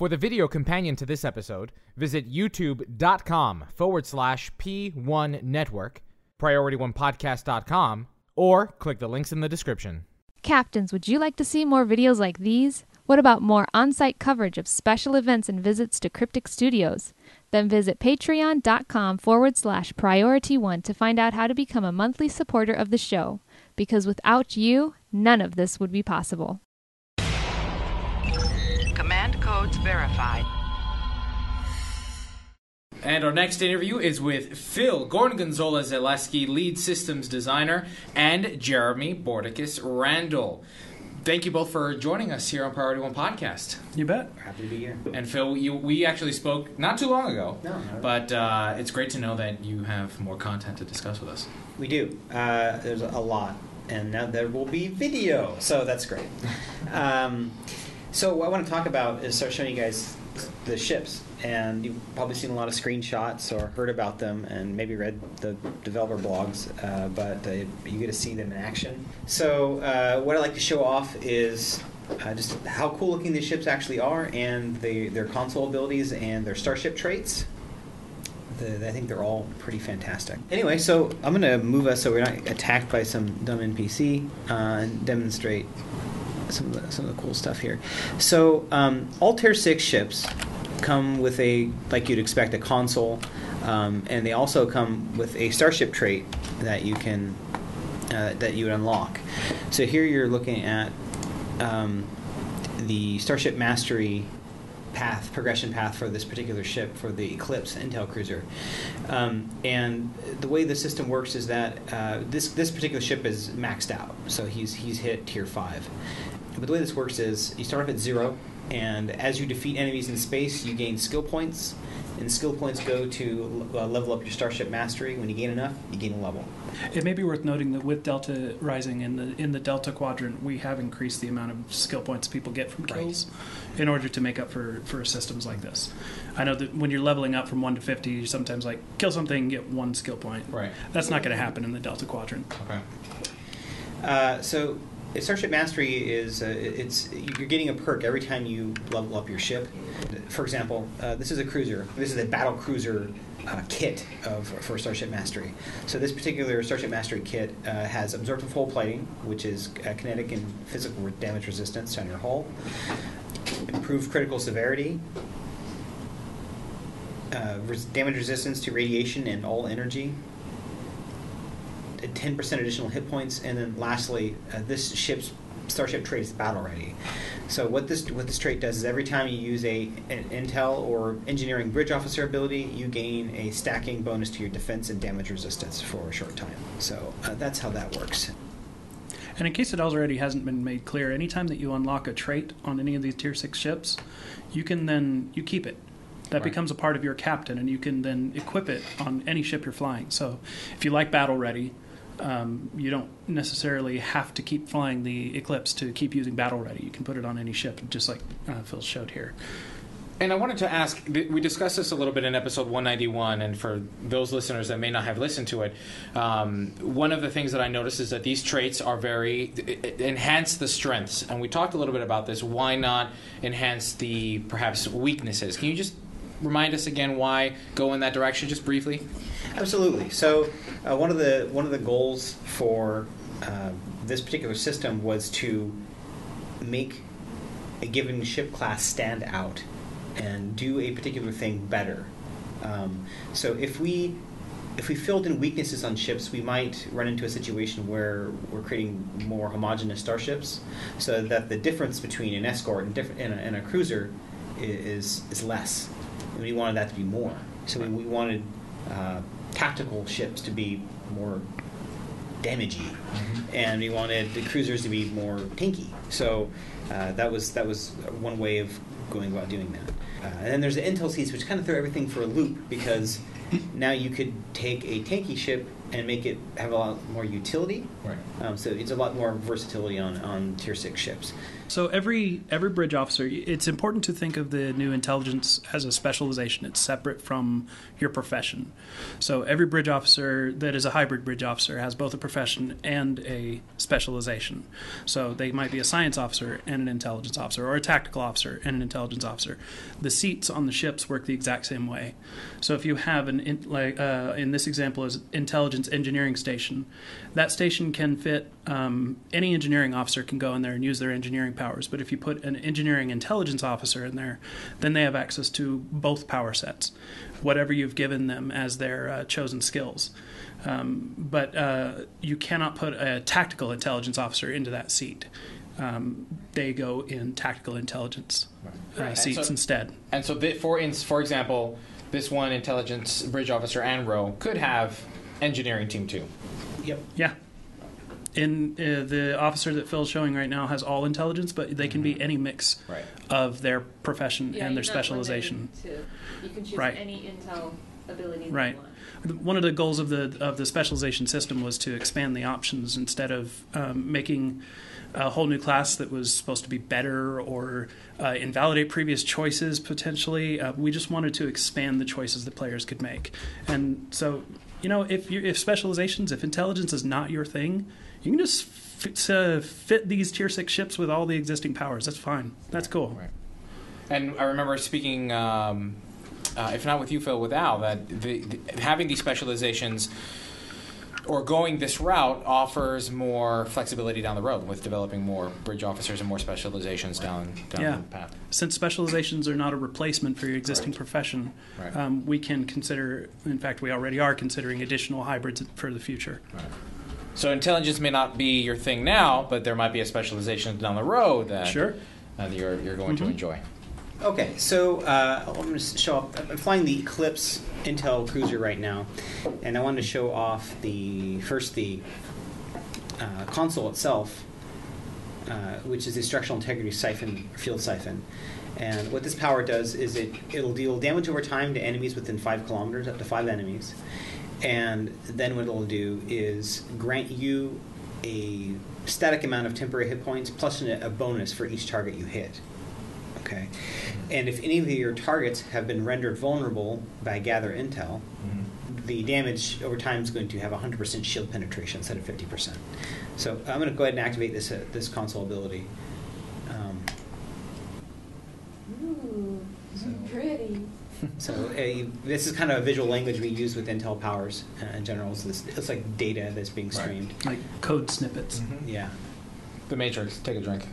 For the video companion to this episode, visit youtube.com forward slash P1 Network, PriorityOnePodcast.com, or click the links in the description. Captains, would you like to see more videos like these? What about more on site coverage of special events and visits to Cryptic Studios? Then visit patreon.com forward slash priority one to find out how to become a monthly supporter of the show. Because without you, none of this would be possible. Command codes verified. And our next interview is with Phil Gorgonzola Zaleski, lead systems designer, and Jeremy Borticus Randall. Thank you both for joining us here on Priority One Podcast. You bet. Happy to be here. And Phil, you, we actually spoke not too long ago, No, no. but uh, it's great to know that you have more content to discuss with us. We do. Uh, there's a lot, and now there will be video, so that's great. um, so what I want to talk about is start showing you guys the ships, and you've probably seen a lot of screenshots or heard about them, and maybe read the developer blogs, uh, but uh, you get to see them in action. So uh, what I like to show off is. Uh, just how cool looking these ships actually are, and the, their console abilities and their starship traits. The, I think they're all pretty fantastic. Anyway, so I'm going to move us so we're not attacked by some dumb NPC uh, and demonstrate some of the, some of the cool stuff here. So um, all Tier Six ships come with a like you'd expect a console, um, and they also come with a starship trait that you can uh, that you would unlock. So here you're looking at um, the Starship Mastery path, progression path for this particular ship, for the Eclipse Intel cruiser. Um, and the way the system works is that uh, this this particular ship is maxed out, so he's he's hit tier five. But the way this works is you start off at zero, and as you defeat enemies in space, you gain skill points. And skill points go to uh, level up your Starship Mastery. When you gain enough, you gain a level. It may be worth noting that with Delta Rising in the in the Delta Quadrant, we have increased the amount of skill points people get from Right. kills in order to make up for, for systems like this. I know that when you're leveling up from one to fifty, you sometimes like kill something, get one skill point. Right. That's not going to happen in the Delta Quadrant. Okay. Uh, so Starship Mastery is uh, it's you're getting a perk every time you level up your ship. For example, uh, this is a cruiser. This is a battle cruiser uh, kit of for Starship Mastery. So this particular Starship Mastery kit uh, has absorptive hull plating, which is uh, kinetic and physical damage resistance on your hull. Improved critical severity. Uh, res- damage resistance to radiation and all energy, 10% additional hit points, and then lastly, uh, this ship's starship trait is battle ready. So what this what this trait does is every time you use a an intel or engineering bridge officer ability, you gain a stacking bonus to your defense and damage resistance for a short time. So uh, that's how that works. And in case it already hasn't been made clear, anytime that you unlock a trait on any of these tier six ships, you can then you keep it. That Right. becomes a part of your captain, and you can then equip it on any ship you're flying. So, if you like battle ready, um, you don't necessarily have to keep flying the Eclipse to keep using battle ready. You can put it on any ship, just like uh, Phil showed here. And I wanted to ask we discussed this a little bit in episode 191, and for those listeners that may not have listened to it, um, one of the things that I noticed is that these traits are very i- i- enhance the strengths. And we talked a little bit about this. Why not enhance the perhaps weaknesses? Can you just remind us again why go in that direction, just briefly? Absolutely. So uh, one of the one of the goals for uh, this particular system was to make a given ship class stand out and do a particular thing better. Um, so if we if we filled in weaknesses on ships, we might run into a situation where we're creating more homogeneous starships, so that the difference between an escort and, diff- and, a, and a cruiser is is less. And we wanted that to be more. So we, we wanted uh, tactical ships to be more damagey, and we wanted the cruisers to be more tanky. So uh, that was that was one way of going about doing that. Uh, and then there's the intel seats, which kind of throw everything for a loop because now you could take a tanky ship and make it have a lot more utility. Right. Um, so it's a lot more versatility on, on tier six ships. So every every bridge officer, it's important to think of the new intelligence as a specialization. It's separate from your profession. So every bridge officer that is a hybrid bridge officer has both a profession and a specialization. So they might be a science officer and an intelligence officer, or a tactical officer and an intelligence officer. The seats on the ships work the exact same way. So if you have an in, like uh, in this example is intelligence engineering station, that station can fit um, any engineering officer can go in there and use their engineering powers. But if you put an engineering intelligence officer in there, then they have access to both power sets, whatever you've given them as their uh, chosen skills. Um, but uh, you cannot put a tactical intelligence officer into that seat. Um, they go in tactical intelligence uh, Right. seats So- instead. And so, th- for ins- for example, this one intelligence bridge officer and row could have engineering team two. Yep. Yeah. In uh, the officer that Phil's showing right now has all intelligence, but they can be any mix Right. of their profession Yeah, and their you're specialization. limited to- you can choose Right. any intel ability that Right. you want. One of the goals of the of the specialization system was to expand the options instead of um, making a whole new class that was supposed to be better or uh, invalidate previous choices potentially. Uh, we just wanted to expand the choices that players could make, and so you know if you if specializations, if intelligence is not your thing, you can just fit, uh, fit these tier six ships with all the existing powers. That's fine. That's cool. Right. And I remember speaking, um, uh, if not with you, Phil, with Al, that the, the, having these specializations or going this route offers more flexibility down the road with developing more bridge officers and more specializations down down Yeah. the path. Since specializations are not a replacement for your existing Right. profession, Right. um, we can consider, in fact, we already are considering additional hybrids for the future. So intelligence may not be your thing now, but there might be a specialization down the road that Sure. uh, that you're you're going to Mhm. enjoy. Okay, so uh, I'm going to show up. I'm flying the Eclipse Intel Cruiser right now, and I wanted to show off the first the uh, console itself, uh, which is the structural integrity siphon field siphon. And what this power does is it it'll deal damage over time to enemies within five kilometers, up to five enemies, and then what it'll do is grant you a static amount of temporary hit points plus a bonus for each target you hit. Okay. And if any of your targets have been rendered vulnerable by gather intel, the damage over time is going to have 100% shield penetration instead of 50%. So I'm going to go ahead and activate this uh, this console ability. Um, Ooh, pretty. So uh, this is kind of a visual language we use with Intel powers uh, in general. So this, it's like data that's being Right. streamed. Like code snippets. Yeah. The Matrix. Take a drink.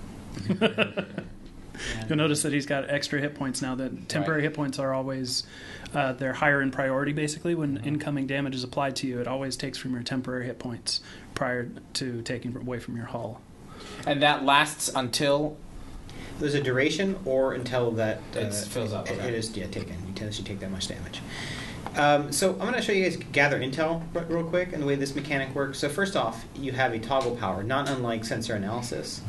You'll notice that he's got extra hit points now. That temporary Right. hit points are always uh, they're higher in priority. Basically, when incoming damage is applied to you, it always takes from your temporary hit points prior to taking away from your hull. And that lasts until There's a duration or until that uh, It fills up, it- okay. It is yeah taken. You tend to take that much damage. Um, so I'm going to show you guys gather intel real quick and the way this mechanic works. So first off, you have a toggle power, not unlike sensor analysis,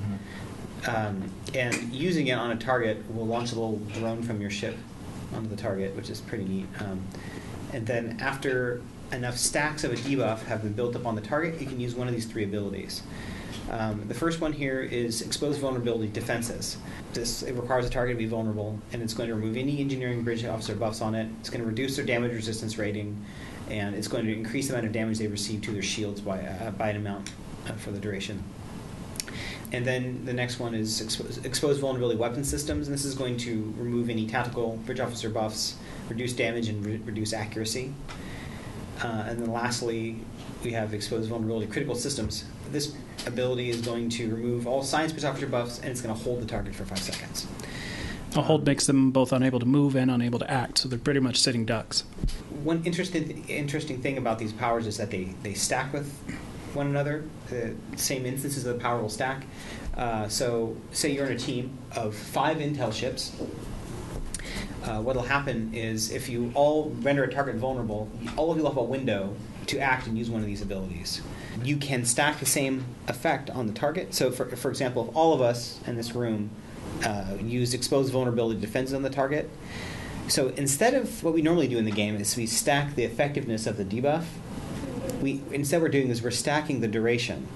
um, and using it on a target will launch a little drone from your ship onto the target, which is pretty neat. Um, and then after enough stacks of a debuff have been built up on the target, you can use one of these three abilities. Um, the first one here is expose vulnerability defenses. This it requires a target to be vulnerable, and it's going to remove any engineering bridge officer buffs on it. It's going to reduce their damage resistance rating, and it's going to increase the amount of damage they receive to their shields by uh, by an amount uh, for the duration. And then the next one is expose, expose vulnerability weapon systems, and this is going to remove any tactical bridge officer buffs, reduce damage, and re- reduce accuracy. Uh, and then lastly, we have exposed vulnerability critical systems. This ability is going to remove all science bridge officer buffs, and it's going to hold the target for five seconds. A hold makes them both unable to move and unable to act, so they're pretty much sitting ducks. One interesting interesting thing about these powers is that they, they stack with one another. The same instances of the power will stack. Uh, so, say you're in a team of five intel ships. Uh, what'll happen is if you all render a target vulnerable, all of you will have a window to act and use one of these abilities. You can stack the same effect on the target. So, for, for example, if all of us in this room uh, use exposed vulnerability defenses on the target, so instead of what we normally do in the game is we stack the effectiveness of the debuff. We instead we're doing is we're stacking the duration.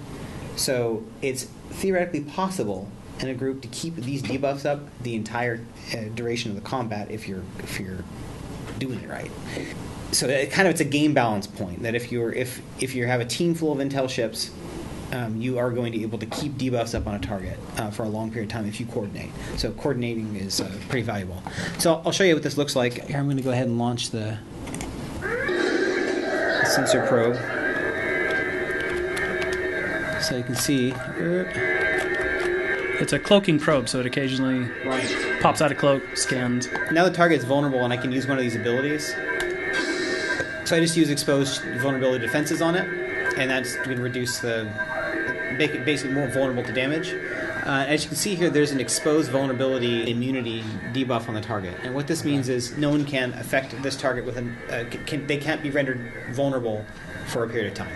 So it's theoretically possible in a group to keep these debuffs up the entire uh, duration of the combat if you're if you're doing it right. So it kind of it's a game balance point that if you're if if you have a team full of intel ships, um, you are going to be able to keep debuffs up on a target uh, for a long period of time if you coordinate. So coordinating is uh, pretty valuable. So I'll show you what this looks like. Here I'm going to go ahead and launch the sensor probe. So you can see. er, It's a cloaking probe, so it occasionally pops out a cloak, scans. Now the target is vulnerable, and I can use one of these abilities. So I just use exposed vulnerability defenses on it, and that's going to reduce the make it basically more vulnerable to damage. Uh, as you can see here, there's an exposed vulnerability immunity debuff on the target, and what this means is no one can affect this target with an uh, can, they can't be rendered vulnerable for a period of time.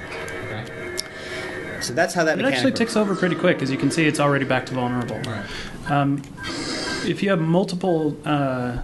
So that's how that It actually works. ticks over pretty quick, as you can see, it's already back to vulnerable. Um, if you have multiple uh,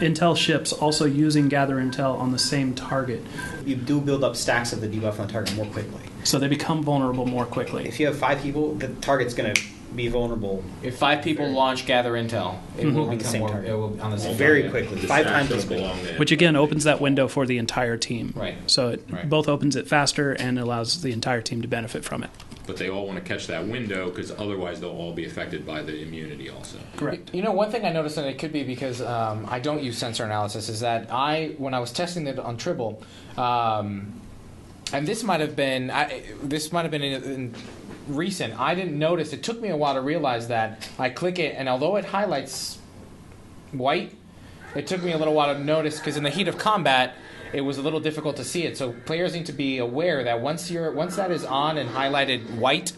intel ships also using gather intel on the same target, You do build up stacks of the debuff on the target more quickly. so they become vulnerable more quickly. If you have five people, the target's going to be vulnerable If five people launch gather intel, it will On the become same more, target. it will on the same very target. quickly, The five times as quick. belong there. Which again opens that window for the entire team. Right. So it Right. both opens it faster and allows the entire team to benefit from it. But they all want to catch that window because otherwise they'll all be affected by the immunity also. Correct. You know, one thing I noticed, and it could be because um, I don't use sensor analysis, is that I, when I was testing it on Tribble, um, and this might have been, I, this might have been in, in recent. I didn't notice. It took me a while to realize that I click it, and although it highlights white, it took me a little while to notice because in the heat of combat, it was a little difficult to see it. So players need to be aware that once you're once that is on and highlighted white,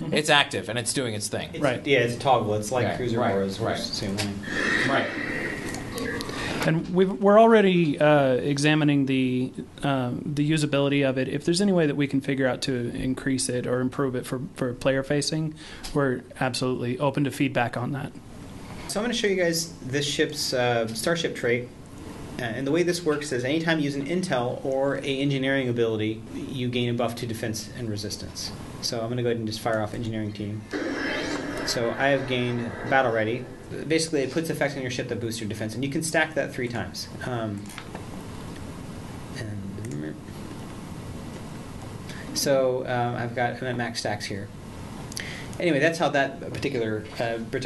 mm-hmm. it's active and it's doing its thing. It's- Right. Yeah, it's toggle. It's like Right, Cruiser right, Wars. right. Same thing. Right. And we've, we're already uh, examining the um, the usability of it. If there's any way that we can figure out to increase it or improve it for, for player facing, we're absolutely open to feedback on that. So I'm going to show you guys this ship's uh, starship trait. Uh, and the way this works is anytime you use an intel or a engineering ability, you gain a buff to defense and resistance. So I'm going to go ahead and just fire off engineering team. So I have gained battle ready. Basically, it puts effects on your ship that boost your defense, and you can stack that three times. Um, so um, I've got I'm at max stacks here. Anyway, that's how that particular uh, bridge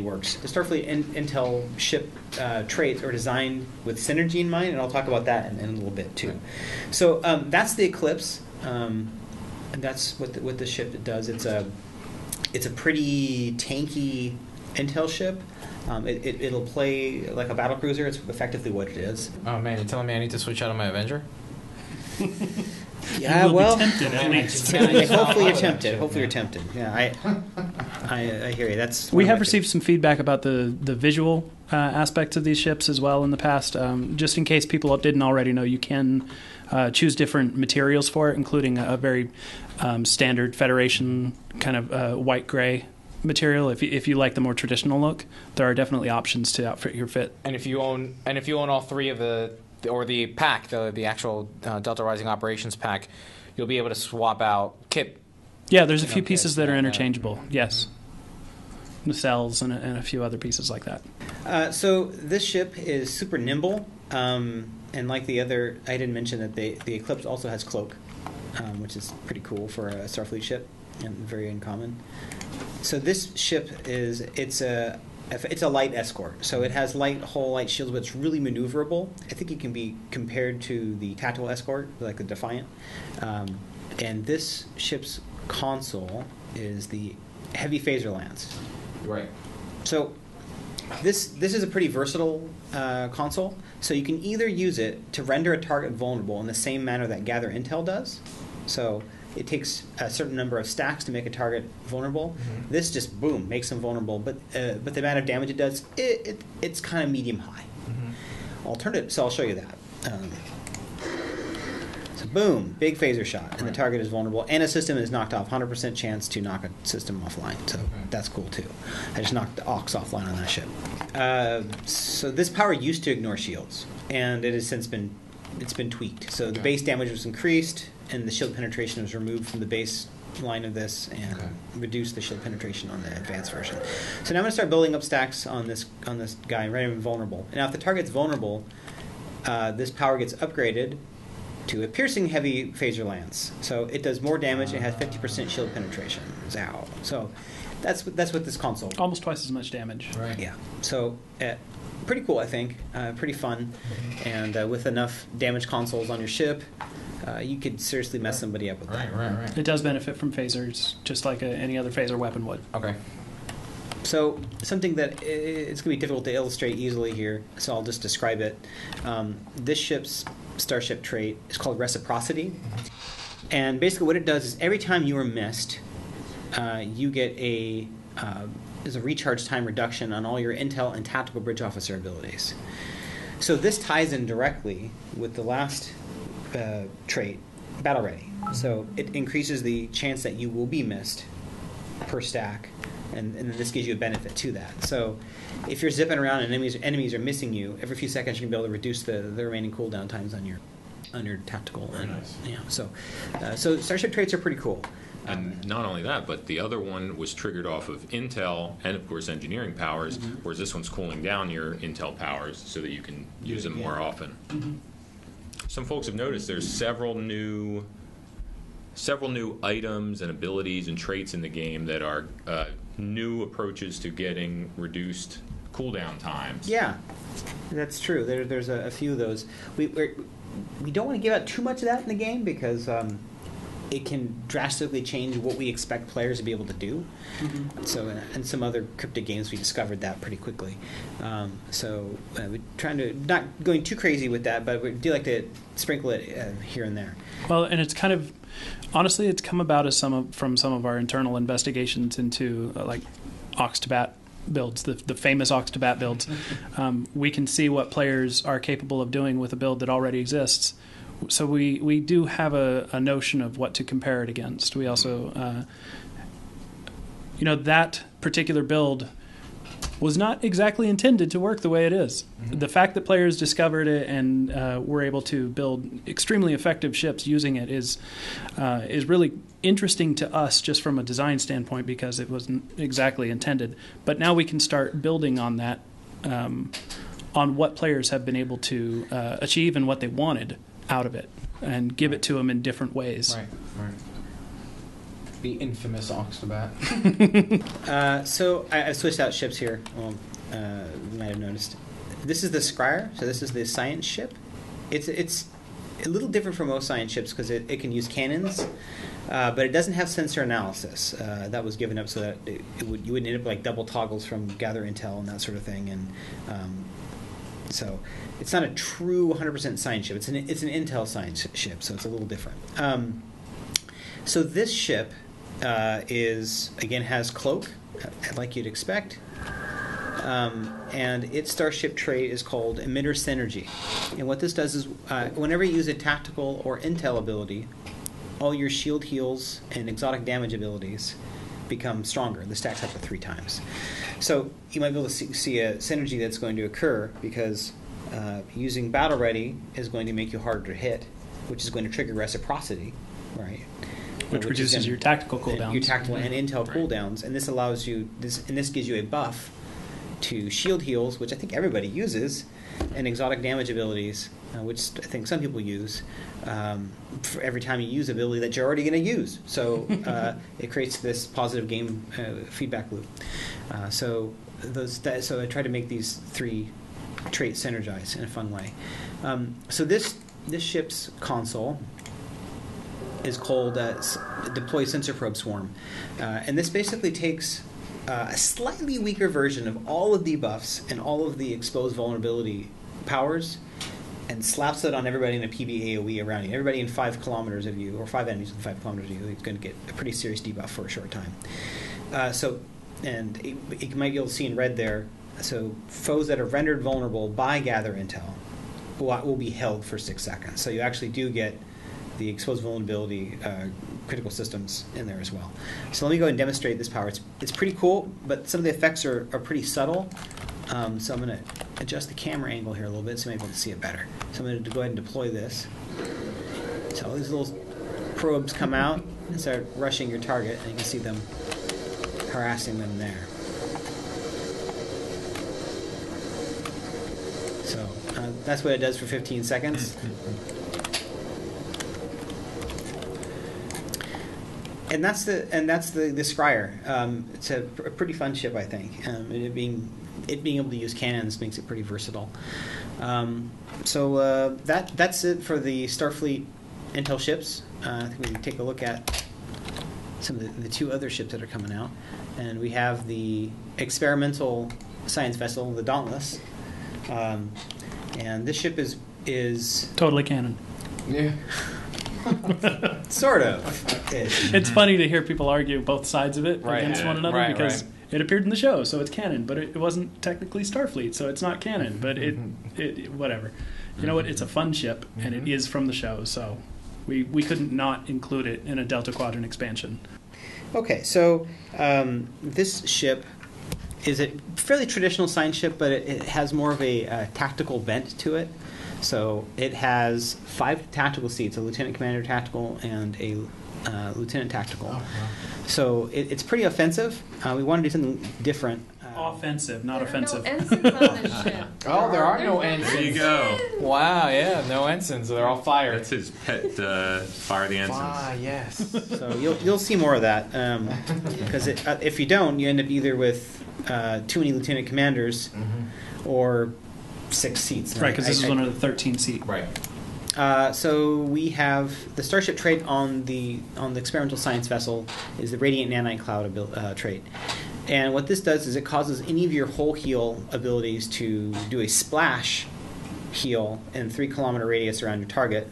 works. The Starfleet in, Intel ship uh, traits are designed with synergy in mind, and I'll talk about that in, in a little bit too. So um, that's the Eclipse, um, and that's what the, what the ship does. It's a it's a pretty tanky Intel ship. Um, it, it, it'll play like a battle cruiser. It's effectively what it is. Oh man, you're telling me I need to switch out of my Avenger? Yeah, will be well, tempted at least. yeah, hopefully you're tempted. Hopefully you're tempted. Yeah, I, I, I hear you. That's We have my received some feedback about the the visual uh, aspects of these ships as well in the past. Um, just in case people didn't already know, you can uh, choose different materials for it, including a, a very um, standard Federation kind of uh, white gray material. If you, if you like the more traditional look, there are definitely options to outfit your fit. And if you own and if you own all three of the or the pack, the the actual uh, Delta Rising operations pack, you'll be able to swap out kit. Yeah, there's a few know, pieces yeah, that are yeah. interchangeable. Yes, nacelles and a, and a few other pieces like that. Uh, so this ship is super nimble, um, and like the other, I didn't mention that the the Eclipse also has cloak, um, which is pretty cool for a Starfleet ship and very uncommon. So this ship is it's a it's a light escort, so it has light hull, light shields, but it's really maneuverable. I think it can be compared to the tactical escort, like the Defiant. Um, and this ship's console is the heavy phaser lance. Right. So this this is a pretty versatile uh, console. So you can either use it to render a target vulnerable in the same manner that Gather Intel does. So it takes a certain number of stacks to make a target vulnerable. This just boom makes them vulnerable. But uh, but the amount of damage it does, it, it it's kind of medium high. Alternative. So I'll show you that. Um, so boom, big phaser shot, and the target is vulnerable, and a system is knocked off. 100% chance to knock a system offline. So that's cool too. I just knocked the Aux offline on that ship. Uh, so this power used to ignore shields, and it has since been it's been tweaked. So the Okay. base damage was increased, and the shield penetration was removed from the base line of this and Okay. reduce the shield penetration on the advanced version. So now I'm going to start building up stacks on this on this guy and render him vulnerable. Now, if the target's vulnerable, uh, this power gets upgraded to a piercing heavy phaser lance. So it does more damage. It has 50% shield penetration. Zow. So that's what- that's what this console. Almost twice as much damage. Right. Yeah. So uh, pretty cool, I think. Uh, pretty fun, and uh, with enough damage consoles on your ship, uh, you could seriously mess somebody up with Right, that. right, right. It does benefit from phasers, just like a, any other phaser weapon would. Okay. So something that it's going to be difficult to illustrate easily here, so I'll just describe it. Um, this ship's starship trait is called reciprocity, and basically what it does is every time you are missed, uh, you get a uh, is a recharge time reduction on all your intel and tactical bridge officer abilities. So this ties in directly with the last uh, trait, battle ready. So it increases the chance that you will be missed per stack, and, and this gives you a benefit to that. So if you're zipping around and enemies enemies are missing you, every few seconds you can be able to reduce the, the remaining cooldown times on your on your tactical. Very and, nice. Yeah. So uh, so starship traits are pretty cool. And not only that, but the other one was triggered off of Intel and, of course, engineering powers, whereas this one's cooling down your Intel powers so that you can use them more often. Some folks have noticed there's several new, several new items and abilities and traits in the game that are uh, new approaches to getting reduced cooldown times. Yeah, that's true. There, there's a, a few of those. We we're, we don't want to give out too much of that in the game because um, it can drastically change what we expect players to be able to do. So, uh, in some other cryptic games, we discovered that pretty quickly. Um, so, uh, we're trying to not going too crazy with that, but we do like to sprinkle it uh, here and there. Well, and it's kind of honestly, it's come about as some of, from some of our internal investigations into uh, like Aux to Bat builds, the, the famous Aux to Bat builds. Um, we can see what players are capable of doing with a build that already exists. So we, we do have a, a notion of what to compare it against. We also, uh, you know, that particular build was not exactly intended to work the way it is. The fact that players discovered it and uh, were able to build extremely effective ships using it is uh, is really interesting to us just from a design standpoint because it wasn't exactly intended. But now we can start building on that, um, on what players have been able to uh, achieve and what they wanted out of it, and give it to them in different ways. Right, right. The infamous Aux2Bat. Uh, so I, I've switched out ships here. Well, uh, you might have noticed. This is the Scryer. So this is the science ship. It's it's a little different from most science ships because it, it can use cannons, uh, but it doesn't have sensor analysis. Uh, that was given up so that it, it would you would end up like double toggles from gather intel and that sort of thing. And um, so it's not a true 100% science ship. It's an it's an intel science ship, so it's a little different. Um, so this ship uh, is again has cloak, uh, like you'd expect, um, and its starship trait is called emitter synergy. And what this does is, uh, whenever you use a tactical or intel ability, all your shield heals and exotic damage abilities become stronger. The stacks up to three times. So you might be able to see, see a synergy that's going to occur because uh, using battle ready is going to make you harder to hit, which is going to trigger reciprocity, right? Which, is reduces your tactical cooldowns. your tactical and intel Right. cooldowns, and this allows you this and this gives you a buff to shield heals, which I think everybody uses, and exotic damage abilities, uh, which I think some people use. Um, for every time you use ability that you're already going to use, so uh, it creates this positive game uh, feedback loop. Uh, so those that, so I try to make these three traits synergize in a fun way. Um, so this this ship's console is called uh, Deploy Sensor Probe Swarm. Uh, and this basically takes uh, a slightly weaker version of all of the buffs and all of the exposed vulnerability powers and slaps it on everybody in a PB AoE around you. Everybody in five kilometers of you, or five enemies in five kilometers of you, is going to get a pretty serious debuff for a short time. Uh, so, and it, it might be able to see in red there. So, foes that are rendered vulnerable by Gather Intel will, will be held for six seconds. So, you actually do get the exposed vulnerability uh, critical systems in there as well. So let me go and demonstrate this power. It's, it's pretty cool, but some of the effects are, are pretty subtle. Um, so I'm going to adjust the camera angle here a little bit so I'm able to see it better. So I'm going to go ahead and deploy this. So all these little probes come out and start rushing your target, and you can see them harassing them there. So uh, that's what it does for 15 seconds. and that's the and that's the the Scryer. Um, it's a, pr- a pretty fun ship, I think. Um, it being it being able to use cannons makes it pretty versatile. Um, so uh, that that's it for the Starfleet Intel ships. Uh, I think we can take a look at some of the, the two other ships that are coming out, and we have the experimental science vessel, the Dauntless, um, and this ship is is Totally canon. Yeah. sort of. It's funny to hear people argue both sides of it Right, against yeah. one another Right, because right. it appeared in the show, so it's canon. But it, it wasn't technically Starfleet, so it's not canon. But it, Mm-hmm. it, it- whatever. You know what? It's a fun ship, and Mm-hmm. it is from the show, so we we couldn't not include it in a Delta Quadrant expansion. Okay, so um, this ship is a fairly traditional science ship, but it, it has more of a uh, tactical bent to it. So it has five tactical seats: a lieutenant commander tactical and a uh, lieutenant tactical. So it, it's pretty offensive. Uh, we want to do something different. Uh, Offensive, not There are offensive. No ensigns on this ship. Oh, there are no ensigns. There you go. Wow, yeah, no ensigns. So they're all fired. That's his pet, uh, Fire the Ensigns. Ah, yes. so you'll you'll see more of that because it uh, if you don't, you end up either with uh, too many lieutenant commanders or six seats. Right, because this I- is I- one of the 13 seat. right. Uh, so we have the starship trait on the on the experimental science vessel is the radiant nanite cloud abil- uh, trait, and what this does is it causes any of your whole heal abilities to do a splash heal in three kilometer radius around your target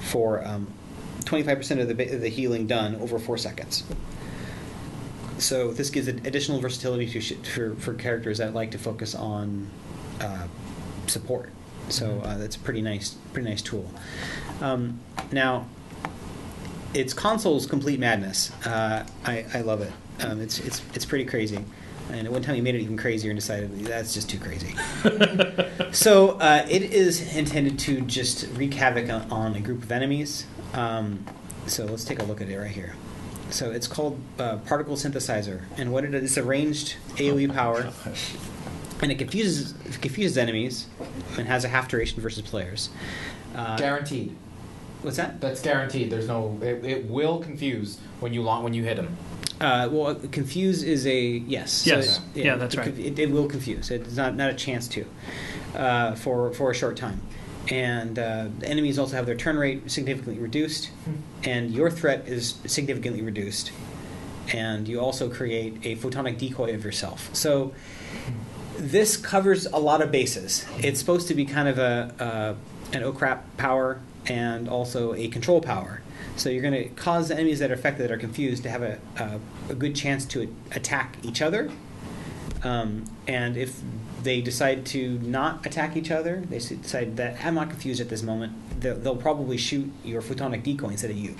for um, 25% of the, of the healing done over four seconds. So this gives ad- additional versatility to sh- for, for characters that like to focus on uh, support. So uh, that's a pretty nice, pretty nice tool. Um, now, its console's complete madness. Uh, I, I love it. Um, it's it's it's pretty crazy. And at one time, he made it even crazier and decided that's just too crazy. so uh, it is intended to just wreak havoc on, on a group of enemies. Um, so let's take a look at it right here. So it's called uh, particle synthesizer, and what it is, it's a ranged AOE power, and it confuses it confuses enemies, and has a half duration versus players. Uh, Guaranteed. what's that? That's guaranteed. There's no. It, it will confuse when you launch when you hit him. Uh, well, confuse is a yes. Yes. it- Yeah, that's it, right. It, it will confuse. It's not not a chance to, uh, for for a short time, and uh, the enemies also have their turn rate significantly reduced, and your threat is significantly reduced, and you also create a photonic decoy of yourself. So this covers a lot of bases. It's supposed to be kind of a an OCRAP power and also a control power. So you're going to cause the enemies that are affected that are confused to have a, a, a good chance to attack each other. Um, and if they decide to not attack each other, they decide that I'm not confused at this moment, they'll, they'll probably shoot your photonic decoy instead of you.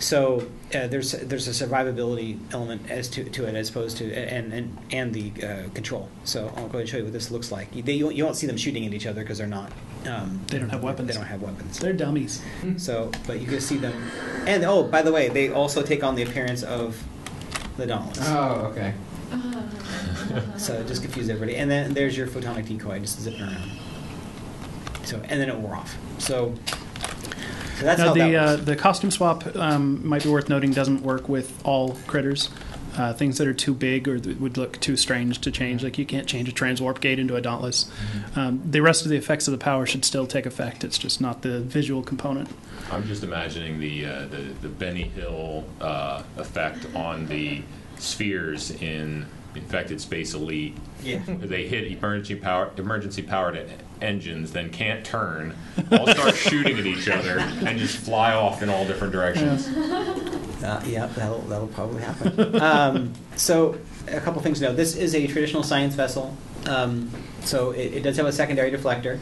So uh, there's there's a survivability element as to, to it as opposed to and and and the uh, control. So I'll go ahead and show you what this looks like. They, you, won't- you won't see them shooting at each other because they're not. Um, They don't have weapons. They don't have weapons. They're dummies. So, but you can see them. And oh, by the way, they also take on the appearance of the Dauntless. Oh, okay. So just confuse everybody. And then there's your photonic decoy just zipping around. So and then it wore off. So, so that's now, how the that uh, the costume swap um, might be worth noting doesn't work with all critters. Uh, things that are too big or that would look too strange to change, like you can't change a transwarp gate into a dauntless. Um, the rest of the effects of the power should still take effect. It's just not the visual component. I'm just imagining the uh, the, the Benny Hill uh, effect on the spheres in Infected Space Elite. Yeah. They hit emergency power emergency powered e- engines, then can't turn, all start shooting at each other, and just fly off in all different directions. Uh, yeah, that'll, that'll probably happen. um, so, a couple things to know. This is a traditional science vessel. Um, so, it, it does have a secondary deflector.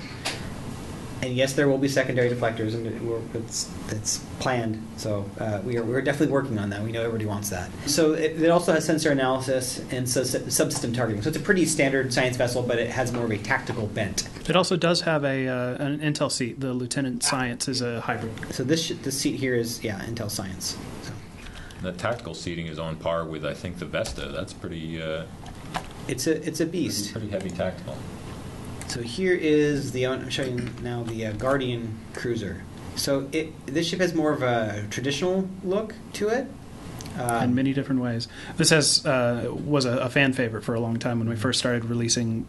And yes, there will be secondary deflectors, and we're, it's, it's planned. So uh, we are we're definitely working on that. We know everybody wants that. So it, it also has sensor analysis and sub- subsystem targeting. So it's a pretty standard science vessel, but it has more of a tactical bent. It also does have a uh, an Intel seat. The Lieutenant Science is a hybrid. So this sh- this seat here is yeah Intel Science. So The tactical seating is on par with, I think, the Vesta. That's pretty, uh, it's a it's a beast. pretty heavy tactical. So here is the I'm showing now the uh, Guardian cruiser. So it this ship has more of a traditional look to it. Uh, in many different ways. This has uh, was a, a fan favorite for a long time when we first started releasing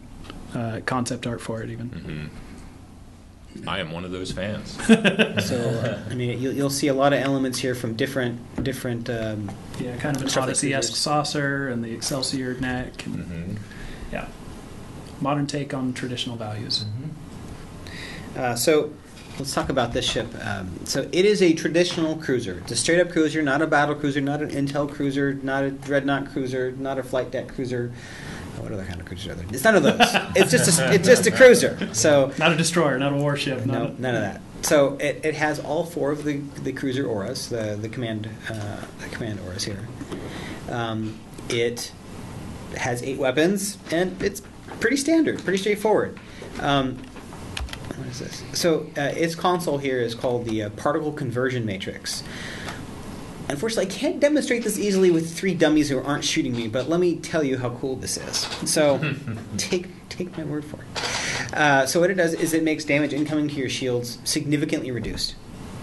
uh, concept art for it. Even hmm I am one of those fans. So uh, I mean, you'll, you'll see a lot of elements here from different different. Um, yeah, kind of an Stuff like Odyssey-esque saucer and the Excelsior neck. And, hmm Yeah, modern take on traditional values. uh, so let's talk about this ship. Um, so it is a traditional cruiser. It's a straight up cruiser, not a battle cruiser, not an Intel cruiser, not a dreadnought cruiser, not a flight deck cruiser. Oh, What other kind of cruisers are there? It's none of those. it's just a, it's just a cruiser. So Not a destroyer, not a warship. no, Not a, none of that. So it, it has all four of the, the cruiser auras, the the command uh, the command auras here. Um, it has eight weapons, and it's pretty standard, pretty straightforward. Um, what is this? So uh, its console here is called the uh, particle conversion matrix. Unfortunately, I can't demonstrate this easily with three dummies who aren't shooting me, but let me tell you how cool this is. So, take take my word for it. Uh, so what it does is it makes damage incoming to your shields significantly reduced,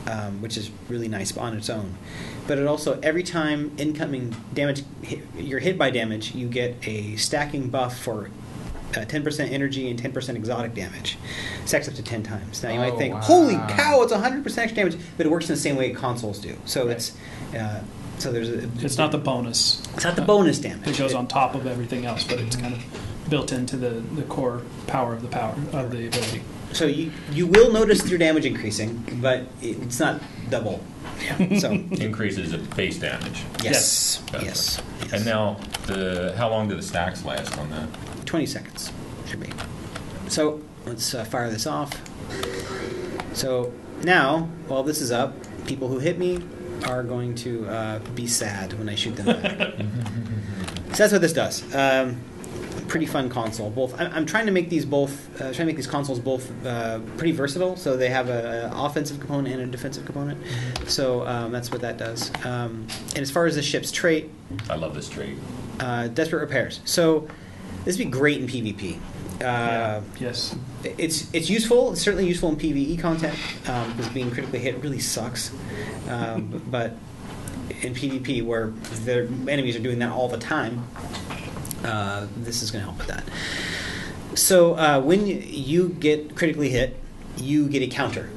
um, which is really nice on its own. But it also every time incoming damage you're hit by damage, you get a stacking buff for. Uh, 10% energy and 10% exotic damage. Stacks up to 10 times. Now you might Oh, think, wow. holy cow, it's 100% extra damage, but it works in the same way consoles do. So it's uh, so there's a, it's not the bonus. it's not the bonus damage. It goes on top of everything else, but it's kind of built into the, the core power of the power of the ability. So you you will notice your damage increasing, but it's not double. So Increases the base damage. yes, Yes. yes, yes. And now, the how long do the stacks last on that? 20 seconds should be. So let's uh, fire this off. So now, while this is up, people who hit me are going to uh, be sad when I shoot them back. so that's what this does. Um, pretty fun console. Both. I'm, I'm trying to make these both. Uh, trying to make these consoles both uh, pretty versatile. So they have a, a offensive component and a defensive component. So um, that's what that does. Um, and as far as the ship's trait, I love this trait. uh, desperate repairs. So this would be great in PvP. Uh, yes. it's it's useful. It's certainly useful in PVE content um, because being critically hit really sucks. Um, but in PvP, where the enemies are doing that all the time, uh, this is going to help with that. So uh, when you get critically hit, you get a counter.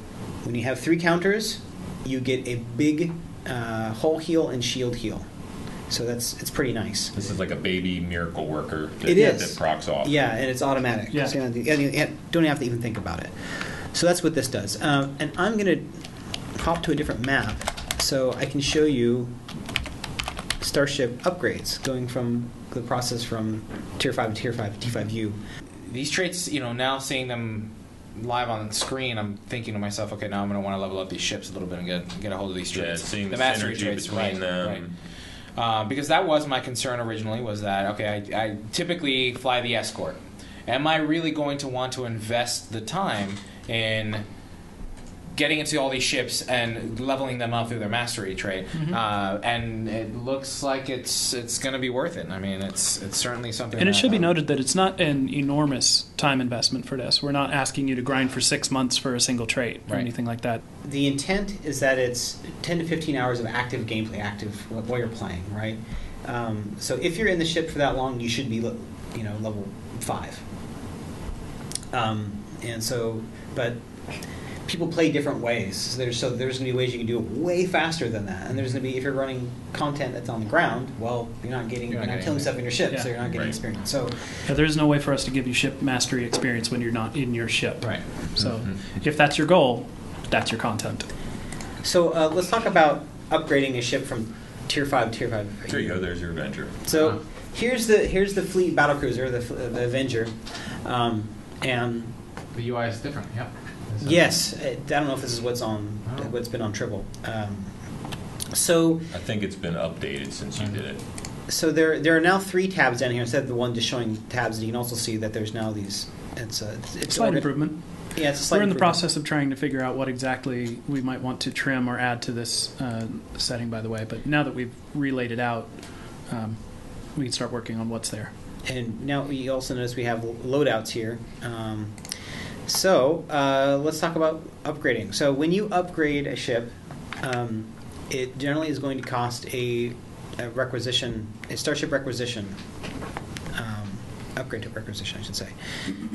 When you have three counters, you get a big uh, hull heal and shield heal. So that's it's pretty nice. This is like a baby miracle worker that, It is. that procs off. Yeah, and it's automatic. Yeah. So you don't, you don't- don't have to even think about it. So that's what this does. Um, and I'm going to hop to a different map so I can show you Starship upgrades going from the process from Tier 5 to Tier 5 to T5U. These traits, you know, now seeing them live on the screen, I'm thinking to myself, okay, now I'm going to want to level up these ships a little bit and get get a hold of these traits. Yeah, traits. seeing the mastery synergy traits, between right, them. right. Uh, because that was my concern originally was that okay I, I typically fly the escort. Am i really going to want to invest the time in getting into all these ships and leveling them up through their mastery trait uh, and it looks like it's it's going to be worth it i mean it's it's certainly something And it should be um, noted that it's not an enormous time investment for this. We're not asking you to grind for six months for a single trait or Right. anything like that. The intent is that it's 10 to 15 hours of active gameplay, active while you're playing, right? Um, so if you're in the ship for that long, you should be, le- you know, level five. Um, and so, but people play different ways. So there's so there's going to be ways you can do it way faster than that, and there's going to be if you're running content that's on the ground, well, you're not getting You're you're, not not getting killing stuff in your ship, Yeah. so you're not getting Right. experience. So Yeah, there is no way for us to give you ship mastery experience when you're not in your ship. right So if that's your goal, that's your content. so uh, let's talk about upgrading a ship from tier five to tier five. There you go. There's your Avenger. So Uh-huh. here's the here's the fleet battle cruiser, the, the Avenger, um, and the ui is different yep Is that- Yes, I I don't know if this is what's on, Oh. what's been on Tribble. Um, so, I think it's been updated since you did it. so there there are now three tabs down here instead of the one just showing tabs. You can also see that there's now these. It's a it's, it's Slight orga- improvement. Yeah, it's a slight We're in the process of trying to figure out what exactly we might want to trim or add to this uh, setting, by the way. But now that we've relayed it out, um, we can start working on what's there. And now you also notice we have loadouts here. Um, so uh, let's talk about upgrading. So when you upgrade a ship, um, it generally is going to cost a, a requisition, a starship requisition. Um, upgrade to requisition, I should say.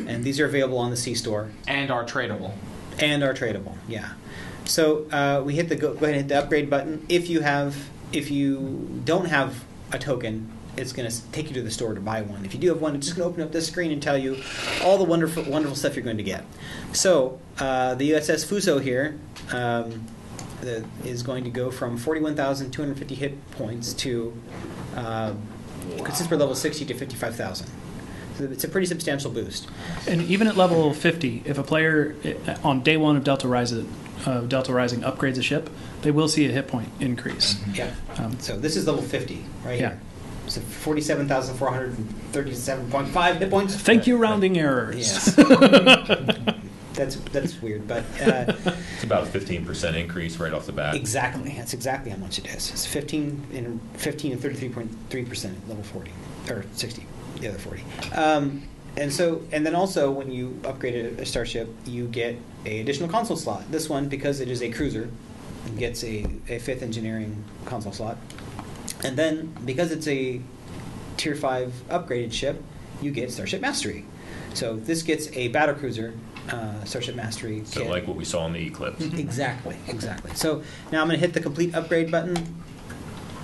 And these are available on the C store And are tradable. and are tradable. Yeah. So uh, we hit the go, go ahead and hit the upgrade button. If you have, if you don't have a token, it's going to take you to the store to buy one. If you do have one, it's just going to open up this screen and tell you all the wonderful, wonderful stuff you're going to get. So uh, the USS Fuso here um, the, is going to go from 41,250 hit points to uh, since we're level 60 to 55,000. So it's a pretty substantial boost. And even at level 50, if a player uh, on day one of Delta Rising, uh, Delta Rising upgrades a ship, they will see a hit point increase. Yeah. Um, So this is level 50 right Yeah. here. So 47,437.5 hit points. Thank you, rounding errors. Yes. that's that's weird, but uh, It's about a 15% increase right off the bat. exactly that's exactly how much it is. It's 15 and 15 and 33.3 percent at level 40 or 60, the other 40. Um, and so, and then also when you upgrade a, a starship, you get a additional console slot. This one, because it is a cruiser, gets a, a fifth engineering console slot. And then, because it's a tier 5 upgraded ship, you get Starship Mastery. So this gets a battle cruiser uh, Starship Mastery So kit. like what we saw in the Eclipse. Exactly, exactly. So now I'm going to hit the complete upgrade button.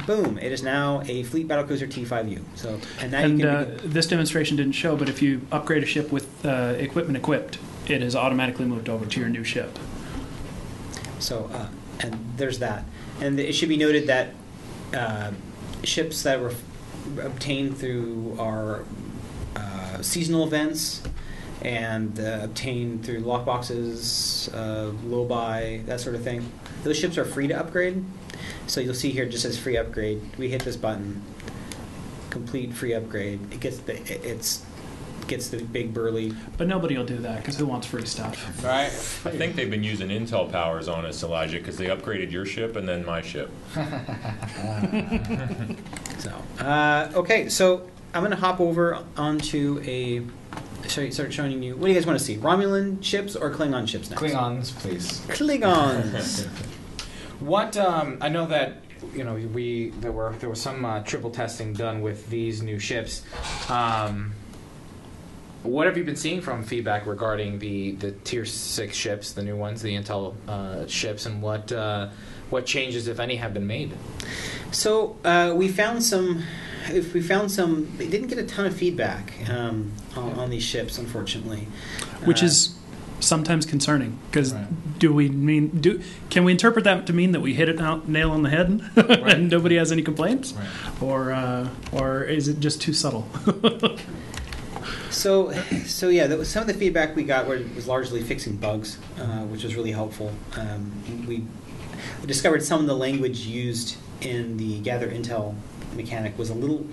Boom! It is now a Fleet Battlecruiser T5U. So and now And you can uh, begin- this demonstration didn't show, but if you upgrade a ship with uh, equipment equipped, it is automatically moved over to your new ship. So, uh, and there's that. And it should be noted that uh, ships that were obtained through our uh, seasonal events and uh, obtained through lockboxes, uh, Lobi, that sort of thing, those ships are free to upgrade. So you'll see here just says free upgrade. We hit this button, complete free upgrade. It gets the it- it's gets the big burly But nobody will do that because who wants free stuff? Right? I think they've been using Intel powers on us, Elijah, because they upgraded your ship and then my ship. So, uh, okay, so I'm going to hop over onto a. Show you, start showing you. What do you guys want to see? Romulan ships or Klingon ships next? Klingons, please. Klingons. What um, I know that you know we there were there was some uh, Tribble testing done with these new ships. Um, what have you been seeing from feedback regarding the, the tier six ships, the new ones, the Intel uh, ships, and what uh, what changes, if any, have been made? so uh, we found some. If we found some, they didn't get a ton of feedback um, on, on these ships, unfortunately. Which Uh, is sometimes concerning because Right. do we mean do can we interpret that to mean that we hit it out nail on the head and nobody has any complaints, or uh, or is it just too subtle? So, so yeah, some of the feedback we got were, was largely fixing bugs, uh, which was really helpful. Um, we discovered some of the language used in the gather intel mechanic was a little,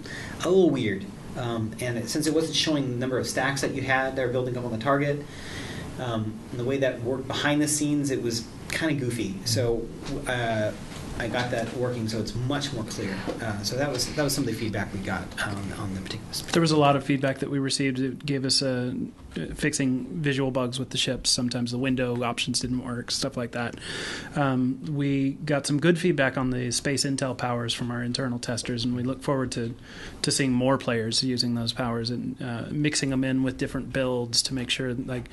a little weird, um, and it, since it wasn't showing the number of stacks that you had that were building up on the target, um, and the way that worked behind the scenes, it was kind of goofy. So. Uh, I got that working, so it's much more clear. Uh, so that was that was some of the feedback we got on, on the particular. There was a lot of feedback that we received It gave us uh, fixing visual bugs with the ships. Sometimes the window options didn't work, stuff like that. Um, we got some good feedback on the space intel powers from our internal testers, and we look forward to to seeing more players using those powers and uh, mixing them in with different builds to make sure, like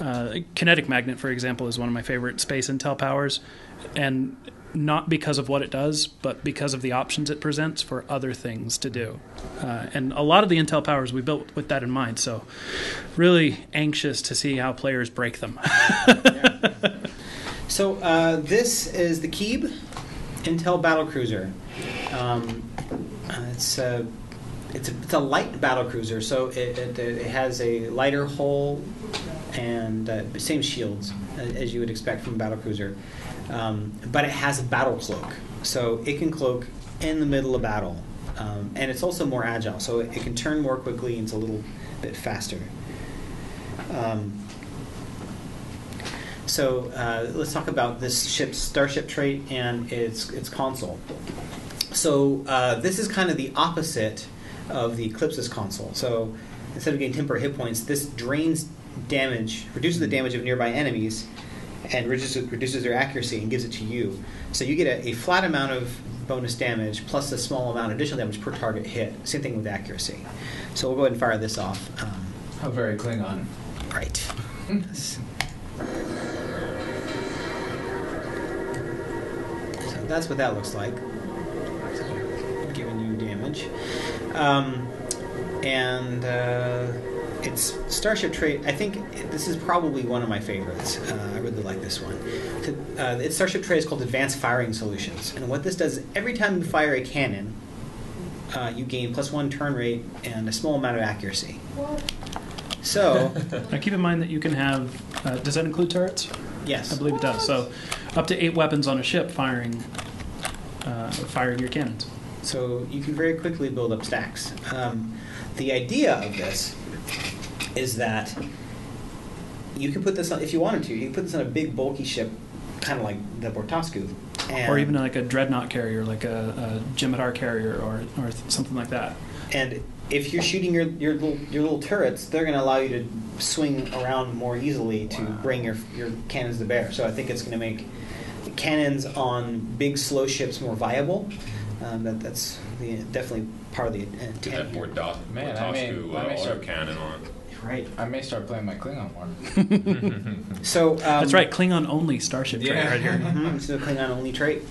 uh, kinetic magnet, for example, is one of my favorite space intel powers, and not because of what it does, but because of the options it presents for other things to do. Uh, and a lot of the Intel powers we built with that in mind. So, really anxious to see how players break them. So uh, this is the Qib Intel battle cruiser. Um, uh, it's a it's a, it's a light battle cruiser, so it, it, it has a lighter hull and uh, same shields uh, as you would expect from a battle cruiser, um, but it has a battle cloak, so it can cloak in the middle of battle, um, and it's also more agile, so it, it can turn more quickly and it's a little bit faster. Um, so uh, let's talk about this ship's starship trait and its its console. So uh, this is kind of the opposite of the Eclipse's console. So instead of getting temporary hit points, this drains damage, reduces the damage of nearby enemies, and reduces, reduces their accuracy and gives it to you. So you get a, a flat amount of bonus damage plus a small amount of additional damage per target hit. Same thing with accuracy. So we'll go ahead and fire this off. Um, How very Klingon. Right. so that's what that looks like. So, giving you damage. Um, and uh, its Starship trait, I think this is probably one of my favorites. Uh, I really like this one. Uh, its Starship trait is called Advanced Firing Solutions. And what this does is every time you fire a cannon, uh, you gain plus one turn rate and a small amount of accuracy. So, Now keep in mind that you can have. Uh, does that include turrets? yes. I believe it does. So, up to eight weapons on a ship firing, uh, firing your cannons. So you can very quickly build up stacks. Um, the idea of this is that you can put this on, if you wanted to, you can put this on a big bulky ship, kind of like the Bortasqu'. And, or even like a dreadnought carrier, like a, a Jem'Hadar carrier, or or something like that. And if you're shooting your, your, little, your little turrets, they're going to allow you to swing around more easily to bring your, your cannons to bear. So I think it's going to make cannons on big, slow ships more viable. Um, that, that's the, definitely part of the intent. Get that here. Fort Man, I may- Fortoscu I may uh, start- autocannon on. Right. I may start playing my Klingon more. So um, That's right, Klingon only starship trait right here. Mhm, It's a Klingon only trait.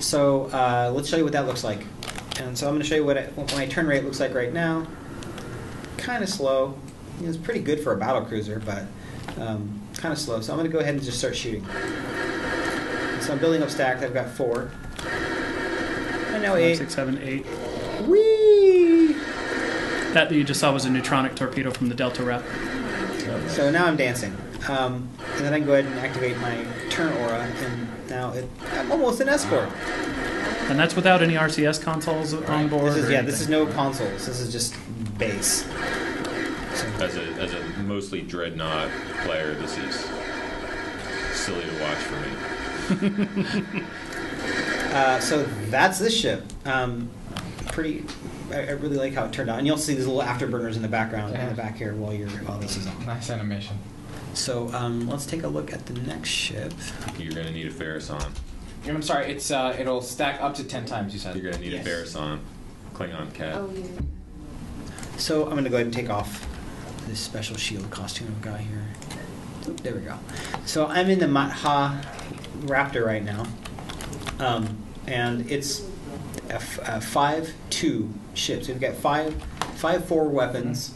So uh, let's show you what that looks like. And so I'm going to show you what, it, what my turn rate looks like right now. Kind of slow. It's pretty good for a battle cruiser, but um, kind of slow. So I'm going to go ahead and just start shooting. So I'm building up stacks. I've got four. And now Five, eight. six, seven, eight. Whee! That that you just saw was a neutronic torpedo from the Delta Rep. So now I'm dancing. Um, and then I can go ahead and activate my turn aura, and now it, I'm almost an escort. And that's without any RCS consoles on board. This is or yeah. This is no consoles. This is just base. So, As a, as a mostly dreadnought player, this is silly to watch for me. uh, so that's this ship. Um, pretty. I, I really like how it turned out, and you'll see these little afterburners in the background in the back here while you're while this is on. nice animation. So um, let's take a look at the next ship. You're going to need a Ferris on. I'm sorry. It's uh, it'll stack up to ten times. You said. You're going to need Yes. a Pharazon. Klingon cat. Oh, yeah. So I'm going to go ahead and take off this special shield costume I've got here. Oop, there we go. So I'm in the Mat'ha Raptor right now, um, and it's a, f- a five-two ship. So we've got five, five forward weapons.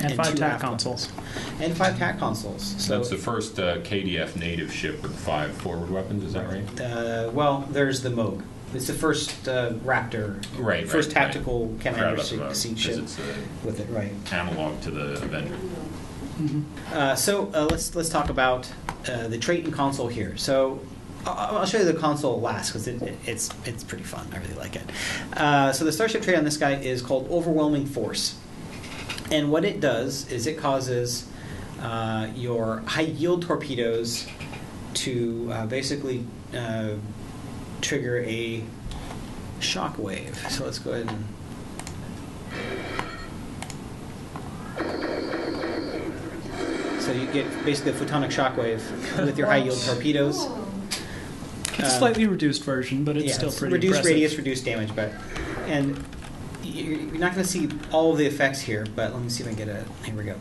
And five two TAC consoles. weapons. And five TAC consoles. So That's the first uh, KDF native ship with five forward weapons, is that right? Uh, well, there's the Moog. It's the first uh, Raptor, Right, first right, tactical right. commander Forgot about the seat, Moog, seat 'cause ship It's with it, right? analog to the Avenger. Uh, so uh, let's let's talk about uh, the trait and console here. So I'll, show you the console last because it, it, it's it's pretty fun. I really like it. Uh, so the starship trait on this guy is called Overwhelming Force, and what it does is it causes uh, your high yield torpedoes to uh, basically uh, trigger a shock wave. So let's go ahead and. So you get basically a photonic shock wave with your high yield torpedoes. It's a Um, slightly reduced version, but it's yeah, still pretty reduced impressive. radius, reduced damage, but and you're not going to see all of the effects here. But let me see if I can get a. Here we go.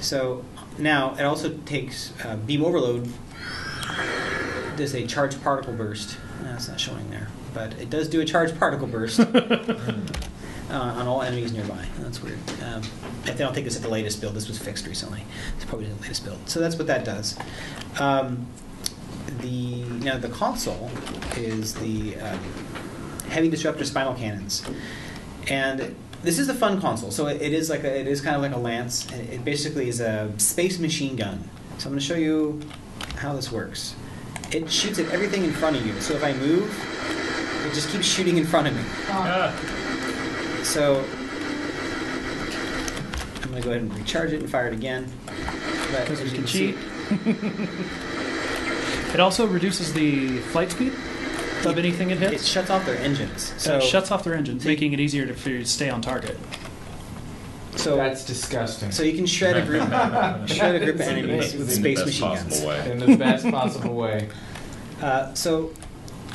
So now it also takes uh, beam overload. Does a charged particle burst? No, it's not showing there, but it does do a charged particle burst uh, on all enemies nearby. That's weird. Um, I don't think this is the latest build. This was fixed recently. It's probably the latest build. So that's what that does. Um, the now the console is the um, heavy disruptor spinal cannons, and this is a fun console. So it, it is like a, it is kind of like a lance. and It basically is a space machine gun. So I'm going to show you how this works. It shoots at everything in front of you. So if I move, it just keeps shooting in front of me. So I'm going to go ahead and recharge it and fire it again. But Because as we you can see- cheat. it also reduces the flight speed of anything it hits. It shuts off their engines. So So it shuts off their engines, making it easier to, for you to stay on target. So That's disgusting. so you can shred a group, shred a group of enemies with In the space best machine possible way. in the best possible way. Uh, so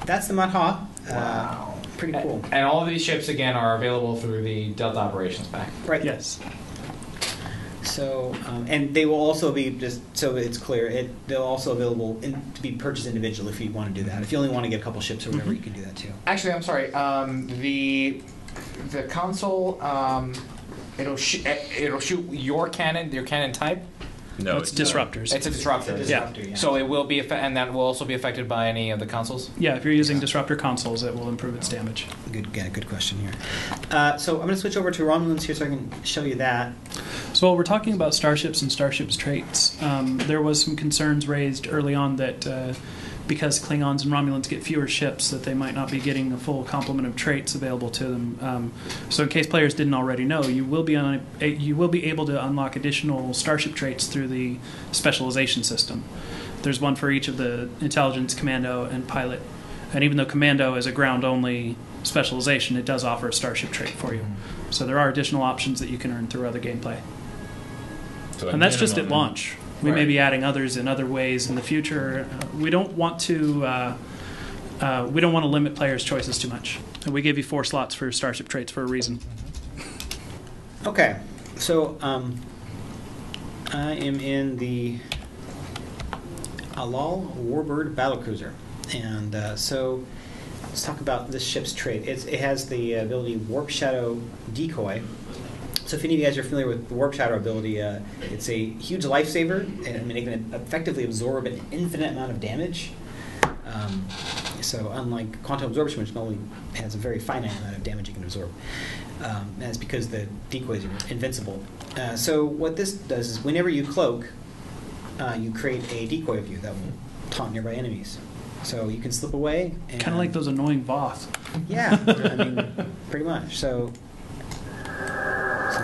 that's the Mat'ha. Uh, Wow. Pretty cool. And all of these ships again are available through the Delta Operations Pack. Right. Yes. So, um, and they will also be just so it's clear. It they'll also available in, to be purchased individually if you want to do that. If you only want to get a couple ships or whatever, you can do that too. Actually, I'm sorry. Um, the the console um, it'll sh- eh, it'll shoot your cannon, your cannon type. No, it's disruptors. It's a disruptor. It's a disruptor, yeah. So it will be, affe- and that will also be affected by any of the consoles. yeah, if you're using disruptor consoles, it will improve its damage. Good, yeah, good question here. Uh, so I'm going to switch over to Romulans here so I can show you that. So while we're talking about starships and starships traits, um, there was some concerns raised early on that uh, because Klingons and Romulans get fewer ships, that they might not be getting a full complement of traits available to them. Um, so in case players didn't already know, you will be on a, you will be able to unlock additional starship traits through the specialization system. There's one for each of the intelligence, commando, and pilot. And even though commando is a ground only specialization, it does offer a starship trait for you. So there are additional options that you can earn through other gameplay. So And that's just at launch. We may be adding others in other ways in the future. Uh, we don't want to. Uh, uh, we don't want to limit players' choices too much. And we gave you four slots for starship traits for a reason. Okay, so um, I am in the Aelahl Warbird battlecruiser, and uh, so let's talk about this ship's trait. It's, it has the ability Warp Shadow Decoy. So if any of you guys are familiar with the Warp Shadow ability, uh, it's a huge lifesaver, and I mean, it can effectively absorb an infinite amount of damage. Um, so unlike quantum absorption, which only has a very finite amount of damage it can absorb, um, it's because the decoys are invincible. Uh, so what this does is whenever you cloak, uh, you create a decoy of you that will taunt nearby enemies. So you can slip away. Kind of like those annoying Voth. Yeah, I mean, pretty much. So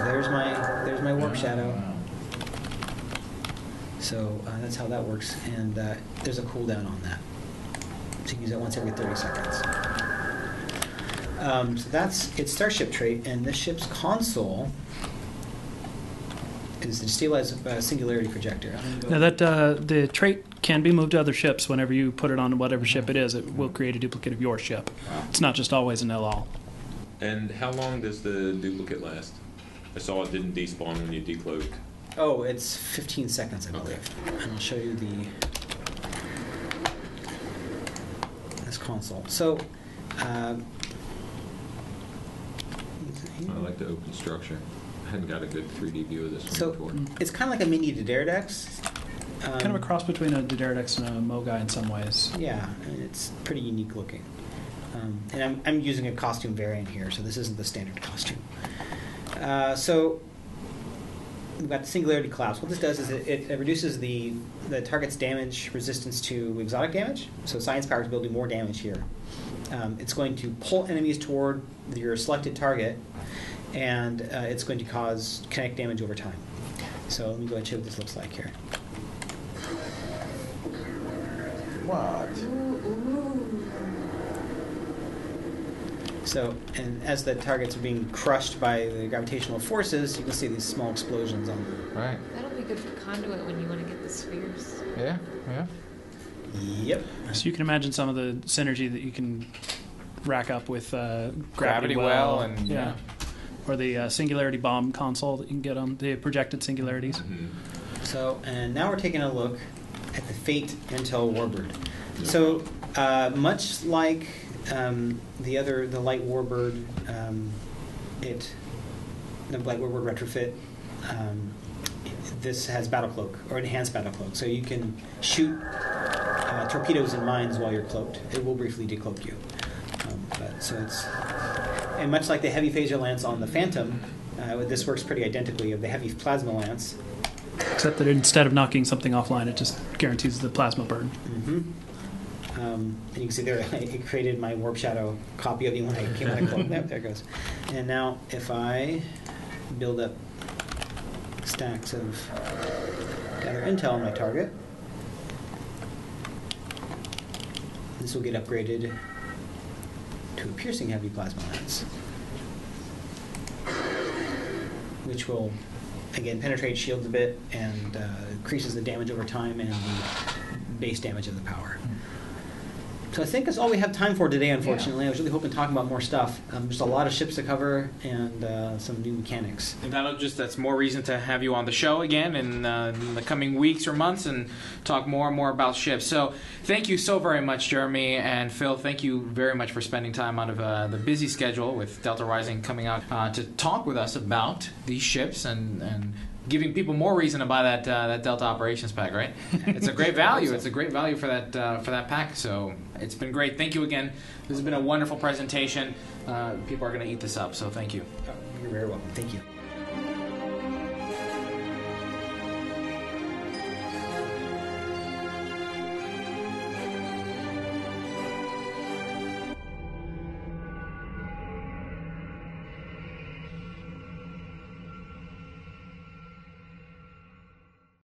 there's my there's my warp shadow. So uh, that's how that works, and uh, there's a cooldown on that. So you use it once every 30 seconds. Um, so that's its starship trait, and this ship's console is the stabilized uh, singularity projector. I'm gonna go- Now that uh, the trait can be moved to other ships whenever you put it on whatever ship it is. It will create a duplicate of your ship. It's not just always an LL. And how long does the duplicate last? I saw it didn't despawn when you decloaked. Oh, it's 15 seconds, I believe. And I'll show you the this console. So, uh, I like the open structure. I hadn't got a good 3D view of this one so before. it's kind of like a mini D'deridex. Um, kind of a cross between a D'deridex and a Mogai in some ways. Yeah, and it's pretty unique looking. Um, and I'm, I'm using a costume variant here, so this isn't the standard costume. Uh, so we've got the singularity collapse. What this does is it, it, it reduces the the target's damage resistance to exotic damage. So science powers will do more damage here. Um, it's going to pull enemies toward your selected target, and uh, it's going to cause kinetic damage over time. So let me go ahead and show you what this looks like here. So, and as the targets are being crushed by the gravitational forces, you can see these small explosions on them. Right. That'll be good for conduit when you want to get the spheres. Yeah. Yeah. Yep. So you can imagine some of the synergy that you can rack up with uh, gravity, Gravity well and- yeah. or the uh, singularity bomb console that you can get on the projected singularities. Mhm. So, and now we're taking a look at the Faeht Intel Warbird. So, uh, much like um, the other, the Light Warbird, um, it, the Light Warbird retrofit, um, this has battle cloak or enhanced battle cloak, so you can shoot uh, torpedoes and mines while you're cloaked. It will briefly decloak you. Um, but so it's and much like the heavy phaser lance on the Phantom, uh, this works pretty identically. Of the heavy plasma lance, except that instead of knocking something offline, it just guarantees the plasma burn. Mm-hmm. Um, and you can see there, it created my Warp Shadow copy of the when I came out of clone. Yep, there it goes. And now, if I build up stacks of gather intel on my target, this will get upgraded to a piercing heavy plasma lance, which will again penetrate shields a bit and uh, increases the damage over time and the base damage of the power. So I think that's all we have time for today. Unfortunately, I was really hoping to talk about more stuff. Um, there's a lot of ships to cover and uh, some new mechanics. And that'll just that's more reason to have you on the show again in, uh, in the coming weeks or months and talk more and more about ships. So thank you so very much, Jeremy and Phil. Thank you very much for spending time out of uh, the busy schedule with Delta Rising coming out uh, to talk with us about these ships and and. Giving people more reason to buy that uh, that Delta Operations pack, right? It's a great value. It's a great value for that uh, for that pack. So it's been great. Thank you again. This has been a wonderful presentation. Uh, people are going to eat this up. So thank you. You're very welcome. Thank you.